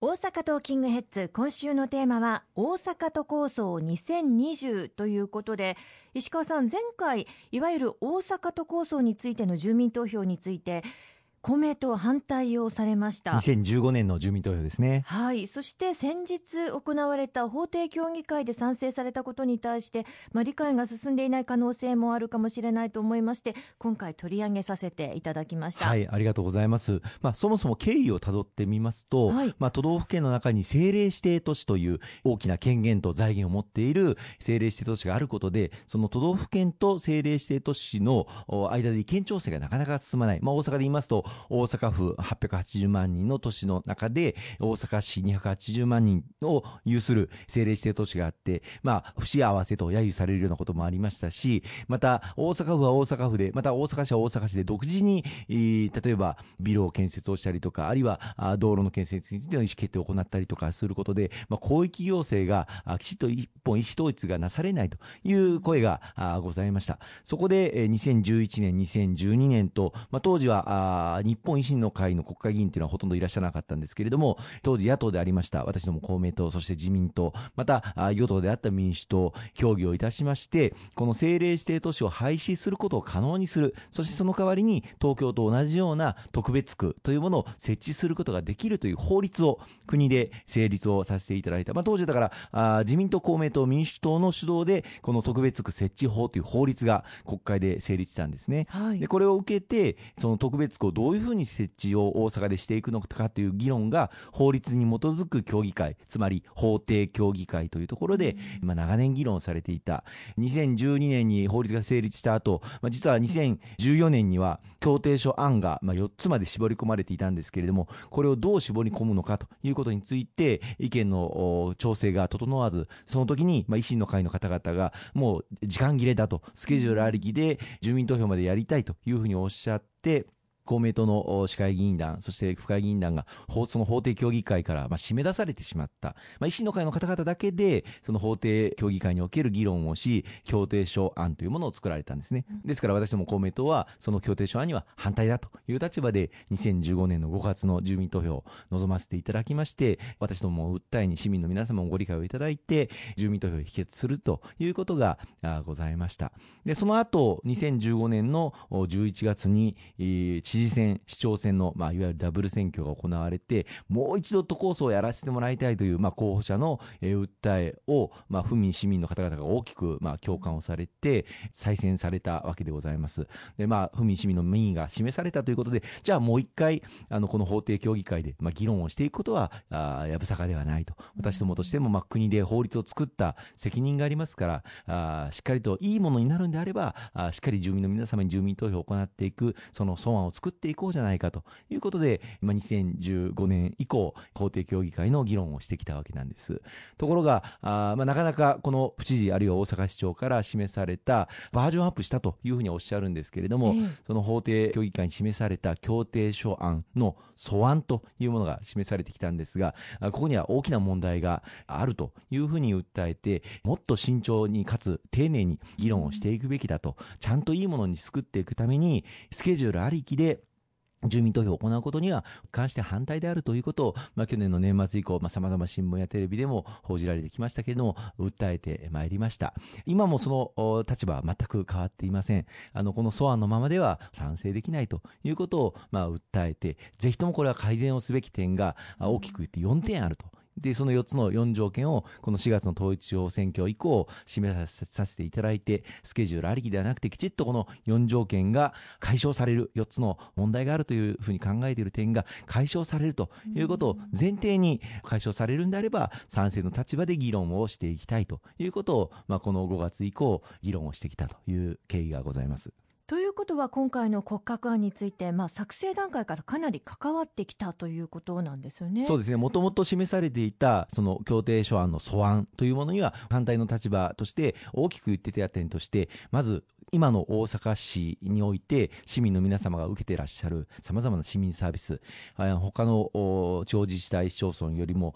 大阪トーキングヘッズ今週のテーマは大阪都構想2020ということで石川さん前回いわゆる大阪都構想についての住民投票について公明党反対をされました。2015年の住民投票ですね。はい。そして先日行われた法定協議会で賛成されたことに対して、まあ、理解が進んでいない可能性もあるかもしれないと思いまして今回取り上げさせていただきました。はい。ありがとうございます、まあ、そもそも経緯をたどってみますと、はい、まあ、都道府県の中に政令指定都市という大きな権限と財源を持っている政令指定都市があることでその都道府県と政令指定都市の間で意見調整がなかなか進まない、まあ、大阪で言いますと大阪府880万人の都市の中で、大阪市280万人を有する政令指定都市があって、まあ、不幸せと揶揄されるようなこともありましたし、また、大阪府は大阪府で、また大阪市は大阪市で独自に、例えば、ビルを建設をしたりとか、あるいは、道路の建設についての意思決定を行ったりとかすることで、まあ、広域行政が、きちっと一本意思統一がなされないという声がございました。そこで、2011年、2012年と、まあ、当時は、日本維新の会の国会議員というのはほとんどいらっしゃらなかったんですけれども、当時野党でありました、私ども公明党、そして自民党、また与党であった民主党、協議をいたしまして、この政令指定都市を廃止することを可能にする、そしてその代わりに東京と同じような特別区というものを設置することができるという法律を国で成立をさせていただいた。まあ、当時だからあ、自民党、公明党、民主党の主導で、この特別区設置法という法律が国会で成立したんですね。はい、でこれを受けて、その特別区をどういうふうに設置を大阪でしていくのかという議論が法律に基づく協議会、つまり法定協議会というところで、まあ、長年議論されていた。2012年に法律が成立した後、まあ、実は2014年には協定書案がまあ4つまで絞り込まれていたんですけれども、これをどう絞り込むのかということについて意見の調整が整わず、その時にまあ維新の会の方々がもう時間切れだと、スケジュールありきで住民投票までやりたいというふうにおっしゃって、公明党の市会議員団、そして府会議員団が、その法定協議会からまあ締め出されてしまった。まあ、維新の会の方々だけで、その法定協議会における議論をし、協定書案というものを作られたんですね。ですから私ども公明党は、その協定書案には反対だという立場で、2015年の5月の住民投票を望ませていただきまして、私ども訴えに市民の皆様もご理解をいただいて、住民投票を否決するということがございました。で、その後、2015年の11月に、知知事選、市長選の、まあ、いわゆるダブル選挙が行われて、もう一度都構想をやらせてもらいたいという、まあ、候補者の、えー、訴えを、まあ、府民、市民の方々が大きく、まあ、共感をされて、再選されたわけでございます。で、まあ、府民、市民の民意が示されたということで、じゃあもう一回、あの、この法定協議会で、まあ、議論をしていくことは、あやぶさかではないと。私どもとしても、まあ、国で法律を作った責任がありますから、あしっかりといいものになるんであれば、あしっかり住民の皆様に住民投票を行っていく、その素案を作作っていこうじゃないかということで、まあ、2015年以降、法定協議会の議論をしてきたわけなんです。ところが、あまあ、なかなかこの府知事あるいは大阪市長から示されたバージョンアップしたというふうにおっしゃるんですけれども、えー、その法定協議会に示された協定書案の素案というものが示されてきたんですが、ここには大きな問題があるというふうに訴えて、もっと慎重にかつ丁寧に議論をしていくべきだと、ちゃんといいものに作っていくために、スケジュールありきで住民投票を行うことには関して反対であるということを、まあ、去年の年末以降、まあ、様々新聞やテレビでも報じられてきましたけれども、訴えてまいりました。今もその立場は全く変わっていません。あの、この素案のままでは賛成できないということを、まあ、訴えて、ぜひともこれは改善をすべき点が大きく言って4点あると。で、その4つの4条件を、この4月の統一地方選挙以降、示させていただいて、スケジュールありきではなくて、きちっとこの4条件が解消される、4つの問題があるというふうに考えている点が解消されるということを前提に解消されるんであれば、賛成の立場で議論をしていきたいということを、まあ、この5月以降、議論をしてきたという経緯がございます。ということは今回の骨格案について、まあ、作成段階からかなり関わってきたということなんですよね。そうですね。もともと示されていた、その協定書案の素案というものには反対の立場として大きく言ってた点として、まず今の大阪市において市民の皆様が受けてらっしゃるさまざまな市民サービス、他の地方自治体、市町村よりも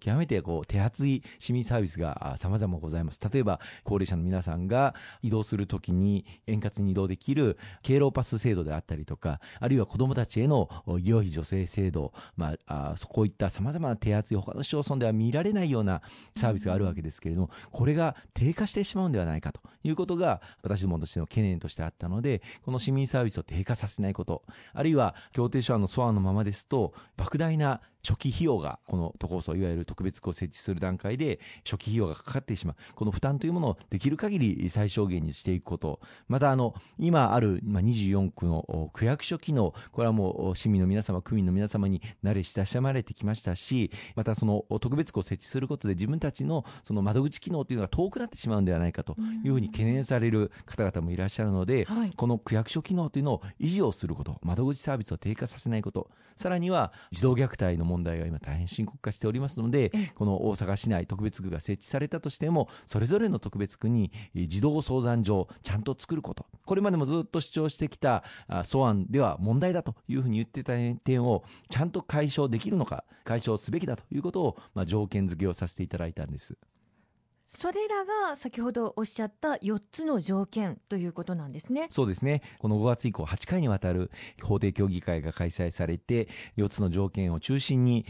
極めてこう手厚い市民サービスがさまざまございます。例えば、高齢者の皆さんが移動するときに円滑に移動できる敬老パス制度であったりとか、あるいは子どもたちへの医療費助成制度、まあ、あこういったさまざまな手厚い他の市町村では見られないようなサービスがあるわけですけれども、これが低下してしまうんではないかということが私どもとしての懸念としてあったので、この市民サービスを低下させないこと、あるいは協定書案の素案のままですと、莫大な初期費用が、この都構想、いわゆる特別区を設置する段階で、初期費用がかかってしまう。この負担というものをできる限り最小限にしていくこと。また、あの、今ある、まあ、24区の区役所機能、これはもう市民の皆様、区民の皆様に慣れ親しまれてきましたし、またその特別区を設置することで自分たちのその窓口機能というのが遠くなってしまうんではないかというふうに懸念される方々もいらっしゃるので、はい、この区役所機能というのを維持をすること、窓口サービスを低下させないこと、さらには児童虐待の問題が今大変深刻化しておりますので、この大阪市内特別区が設置されたとしても、それぞれの特別区に児童相談所をちゃんと作ること。これまでもずっと主張してきた素案では問題だというふうに言ってた点をちゃんと解消できるのか、解消すべきだということを、まあ、条件付けをさせていただいたんです。それらが先ほどおっしゃった4つの条件ということなんですね。そうですね。この5月以降8回にわたる法定協議会が開催されて、4つの条件を中心に、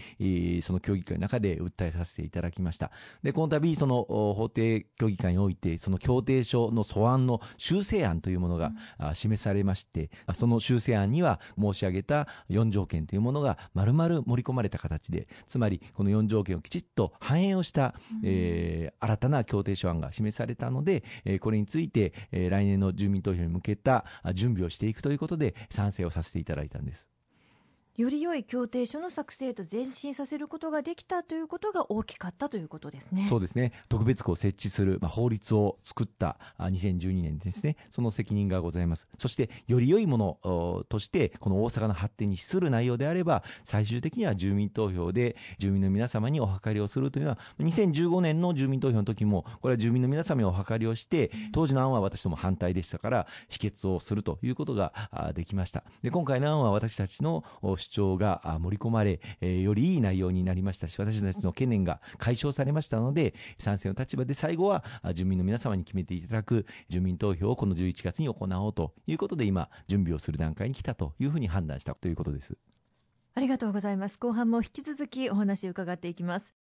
その協議会の中で訴えさせていただきました。で、この度、その法定協議会において、その協定書の素案の修正案というものが、うん、示されまして、その修正案には申し上げた4条件というものが丸々盛り込まれた形で、つまりこの4条件をきちっと反映をした、うん、えー、新たなな協定書案が示されたので、えこれについてえ来年の住民投票に向けた準備をしていくということで賛成をさせていただいたんです。より良い協定書の作成と前進させることができたということが大きかったということですね。そうですね。特別区を設置する、まあ、法律を作った2012年ですね。その責任がございます。そして、より良いものとして、この大阪の発展に資する内容であれば、最終的には住民投票で住民の皆様にお諮りをするというのは、2015年の住民投票の時も、これは住民の皆様にお諮りをして、当時の案は私ども反対でしたから、否決をするということができました。で、今回の案は私たちの主張が盛り込まれ、えよりいい内容になりましたし、私たちの懸念が解消されましたので、賛成の立場で最後は住民の皆様に決めていただく住民投票をこの11月に行おうということで、今、準備をする段階に来たというふうに判断したということです。ありがとうございます。後半も引き続きお話を伺っていきます。